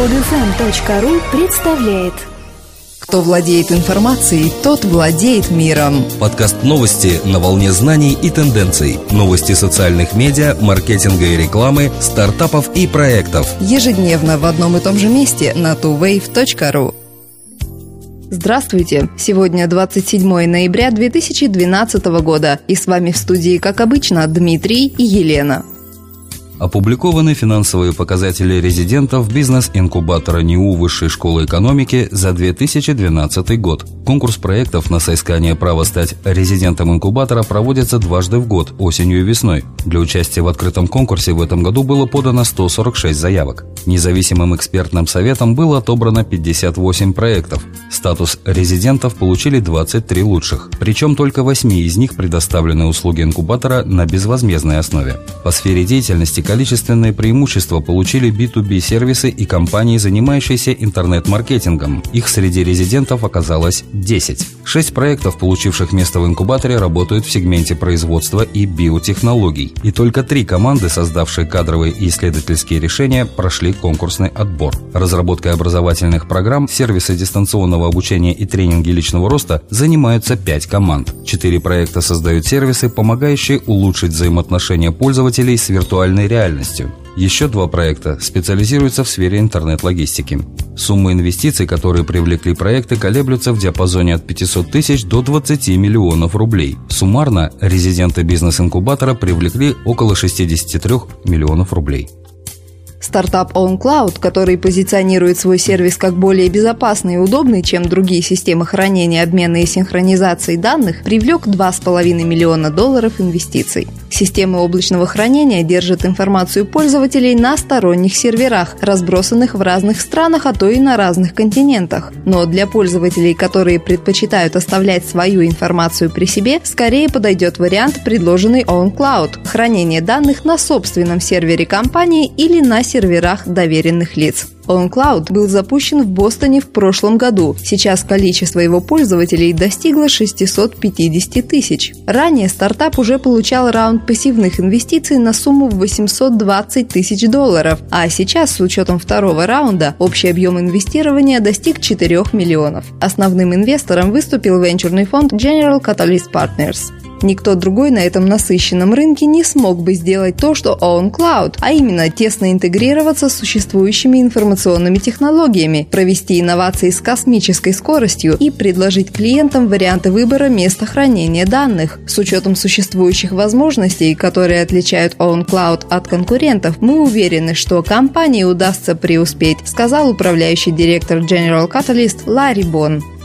Podfm.ru представляет Кто владеет информацией, тот владеет миром. Подкаст новости на волне знаний и тенденций. Новости социальных медиа, маркетинга и рекламы, стартапов и проектов. Ежедневно в одном и том же месте на tuwave.ru. Здравствуйте! Сегодня 27 ноября 2012 года, и с вами в студии, как обычно, Дмитрий и Елена. Опубликованы финансовые показатели резидентов бизнес-инкубатора НИУ Высшей школы экономики за 2012 год. Конкурс проектов на соискание права стать резидентом инкубатора проводится дважды в год, осенью и весной. Для участия в открытом конкурсе в этом году было подано 146 заявок. Независимым экспертным советом было отобрано 58 проектов. Статус резидентов получили 23 лучших. Причем только 8 из них предоставлены услуги инкубатора на безвозмездной основе. По сфере деятельности количественные преимущества получили B2B-сервисы и компании, занимающиеся интернет-маркетингом. Их среди резидентов оказалось 10. Шесть проектов, получивших место в инкубаторе, работают в сегменте производства и биотехнологий. И только три команды, создавшие кадровые и исследовательские решения, прошли конкурсный отбор. Разработкой образовательных программ, сервисы дистанционного обучения и тренинги личного роста занимаются пять команд. Четыре проекта создают сервисы, помогающие улучшить взаимоотношения пользователей с виртуальной реальностью. Еще два проекта специализируются в сфере интернет-логистики. Суммы инвестиций, которые привлекли проекты, колеблются в диапазоне от 500 тысяч до 20 миллионов рублей. Суммарно резиденты бизнес-инкубатора привлекли около 63 миллионов рублей. Стартап OnCloud, который позиционирует свой сервис как более безопасный и удобный, чем другие системы хранения, обмена и синхронизации данных, привлек 2,5 миллиона долларов инвестиций. Системы облачного хранения держат информацию пользователей на сторонних серверах, разбросанных в разных странах, а то и на разных континентах. Но для пользователей, которые предпочитают оставлять свою информацию при себе, скорее подойдет вариант, предложенный OnCloud – хранение данных на собственном сервере компании или на серверах доверенных лиц. OnCloud был запущен в Бостоне в прошлом году. Сейчас количество его пользователей достигло 650 тысяч. Ранее стартап уже получал раунд пассивных инвестиций на сумму в 820 тысяч долларов, а сейчас с учетом второго раунда общий объем инвестирования достиг 4 миллионов. Основным инвестором выступил венчурный фонд General Catalyst Partners. Никто другой на этом насыщенном рынке не смог бы сделать то, что OwnCloud, а именно тесно интегрироваться с существующими информационными технологиями, провести инновации с космической скоростью и предложить клиентам варианты выбора места хранения данных. С учетом существующих возможностей, которые отличают OwnCloud от конкурентов, мы уверены, что компании удастся преуспеть, сказал управляющий директор General Catalyst Ларри Бон.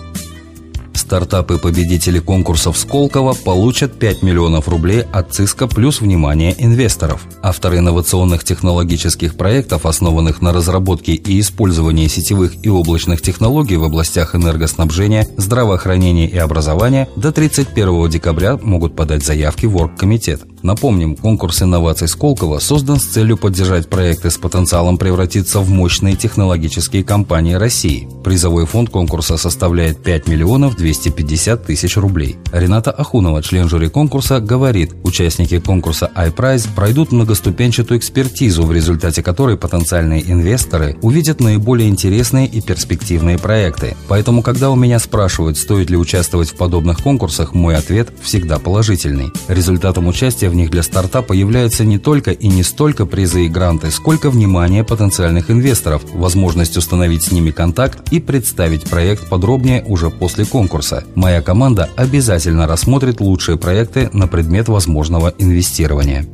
Стартапы-победители конкурсов Сколково получат 5 миллионов рублей от ЦИСКа плюс внимание инвесторов. Авторы инновационных технологических проектов, основанных на разработке и использовании сетевых и облачных технологий в областях энергоснабжения, здравоохранения и образования, до 31 декабря могут подать заявки в Оргкомитет. Напомним, конкурс инноваций Сколково создан с целью поддержать проекты с потенциалом превратиться в мощные технологические компании России. Призовой фонд конкурса составляет 5 миллионов 250 тысяч рублей. Рената Ахунова, член жюри конкурса, говорит, участники конкурса iPrize пройдут многоступенчатую экспертизу, в результате которой потенциальные инвесторы увидят наиболее интересные и перспективные проекты. Поэтому, когда у меня спрашивают, стоит ли участвовать в подобных конкурсах, мой ответ всегда положительный. Результатом участия в них для стартапа являются не только и не столько призы и гранты, сколько внимание потенциальных инвесторов, возможность установить с ними контакт и представить проект подробнее уже после конкурса. Моя команда обязательно рассмотрит лучшие проекты на предмет возможного инвестирования.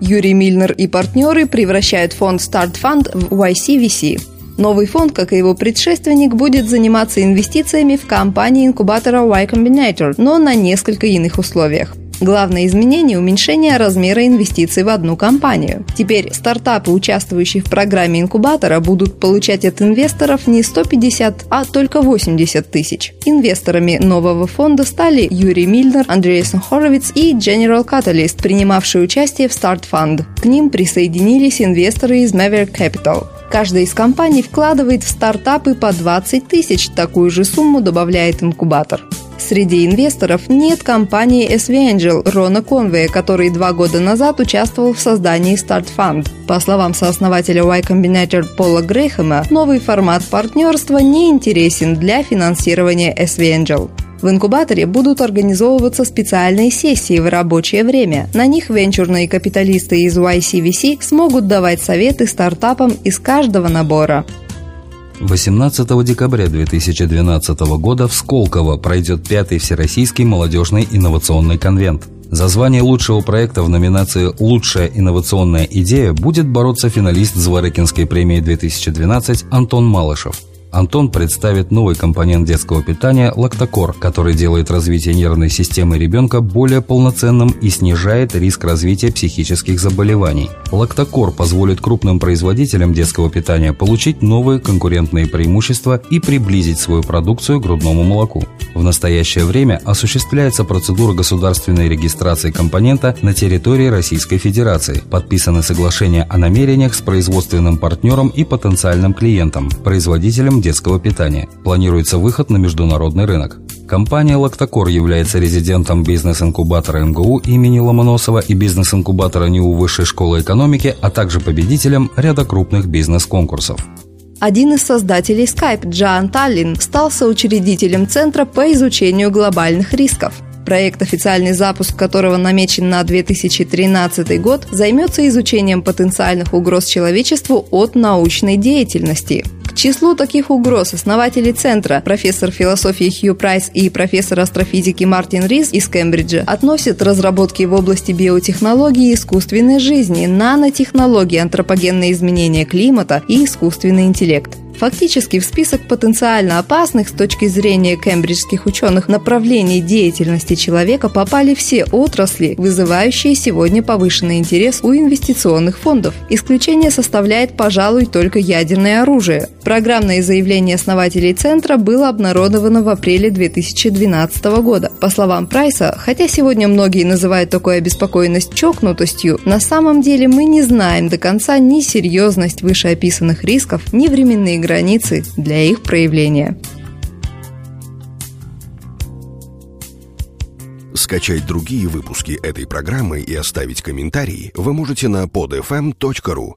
Юрий Мильнер и партнеры превращают фонд Start Fund в YCVC. Новый фонд, как и его предшественник, будет заниматься инвестициями в компании инкубатора Y Combinator, но на несколько иных условиях. Главное изменение – уменьшение размера инвестиций в одну компанию. Теперь стартапы, участвующие в программе инкубатора, будут получать от инвесторов не 150, а только 80 тысяч. Инвесторами нового фонда стали Юрий Мильнер, Андреасон Хоровиц и General Catalyst, принимавшие участие в Start Fund. К ним присоединились инвесторы из Maverick Capital. Каждая из компаний вкладывает в стартапы по 20 тысяч, такую же сумму добавляет инкубатор. Среди инвесторов нет компании SV Angel Рона Конвея, который два года назад участвовал в создании Start Fund. По словам сооснователя Y Combinator Пола Грейхэма, новый формат партнерства не интересен для финансирования SV Angel. В инкубаторе будут организовываться специальные сессии в рабочее время. На них венчурные капиталисты из YCVC смогут давать советы стартапам из каждого набора. 18 декабря 2012 года в Сколково пройдет пятый Всероссийский молодежный инновационный конвент. За звание лучшего проекта в номинации «Лучшая инновационная идея» будет бороться финалист Зворыкинской премии 2012 Антон Малышев – Антон представит новый компонент детского питания – лактокор, который делает развитие нервной системы ребенка более полноценным и снижает риск развития психических заболеваний. Лактокор позволит крупным производителям детского питания получить новые конкурентные преимущества и приблизить свою продукцию к грудному молоку. В настоящее время осуществляется процедура государственной регистрации компонента на территории Российской Федерации. Подписаны соглашения о намерениях с производственным партнером и потенциальным клиентом, производителем детского питания. Планируется выход на международный рынок. Компания «Лактокор» является резидентом бизнес-инкубатора МГУ имени Ломоносова и бизнес-инкубатора НИУ Высшей школы экономики, а также победителем ряда крупных бизнес-конкурсов. Один из создателей Skype, Джоан Таллин, стал соучредителем Центра по изучению глобальных рисков. Проект, официальный запуск которого намечен на 2013 год, займется изучением потенциальных угроз человечеству от научной деятельности числу таких угроз основатели центра, профессор философии Хью Прайс и профессор астрофизики Мартин Рис из Кембриджа, относят разработки в области биотехнологии и искусственной жизни, нанотехнологии, антропогенные изменения климата и искусственный интеллект. Фактически в список потенциально опасных с точки зрения кембриджских ученых направлений деятельности человека попали все отрасли, вызывающие сегодня повышенный интерес у инвестиционных фондов. Исключение составляет, пожалуй, только ядерное оружие. Программное заявление основателей центра было обнародовано в апреле 2012 года. По словам Прайса, хотя сегодня многие называют такую обеспокоенность чокнутостью, на самом деле мы не знаем до конца ни серьезность вышеописанных рисков, ни временные границы границы для их проявления. Скачать другие выпуски этой программы и оставить комментарии вы можете на podfm.ru.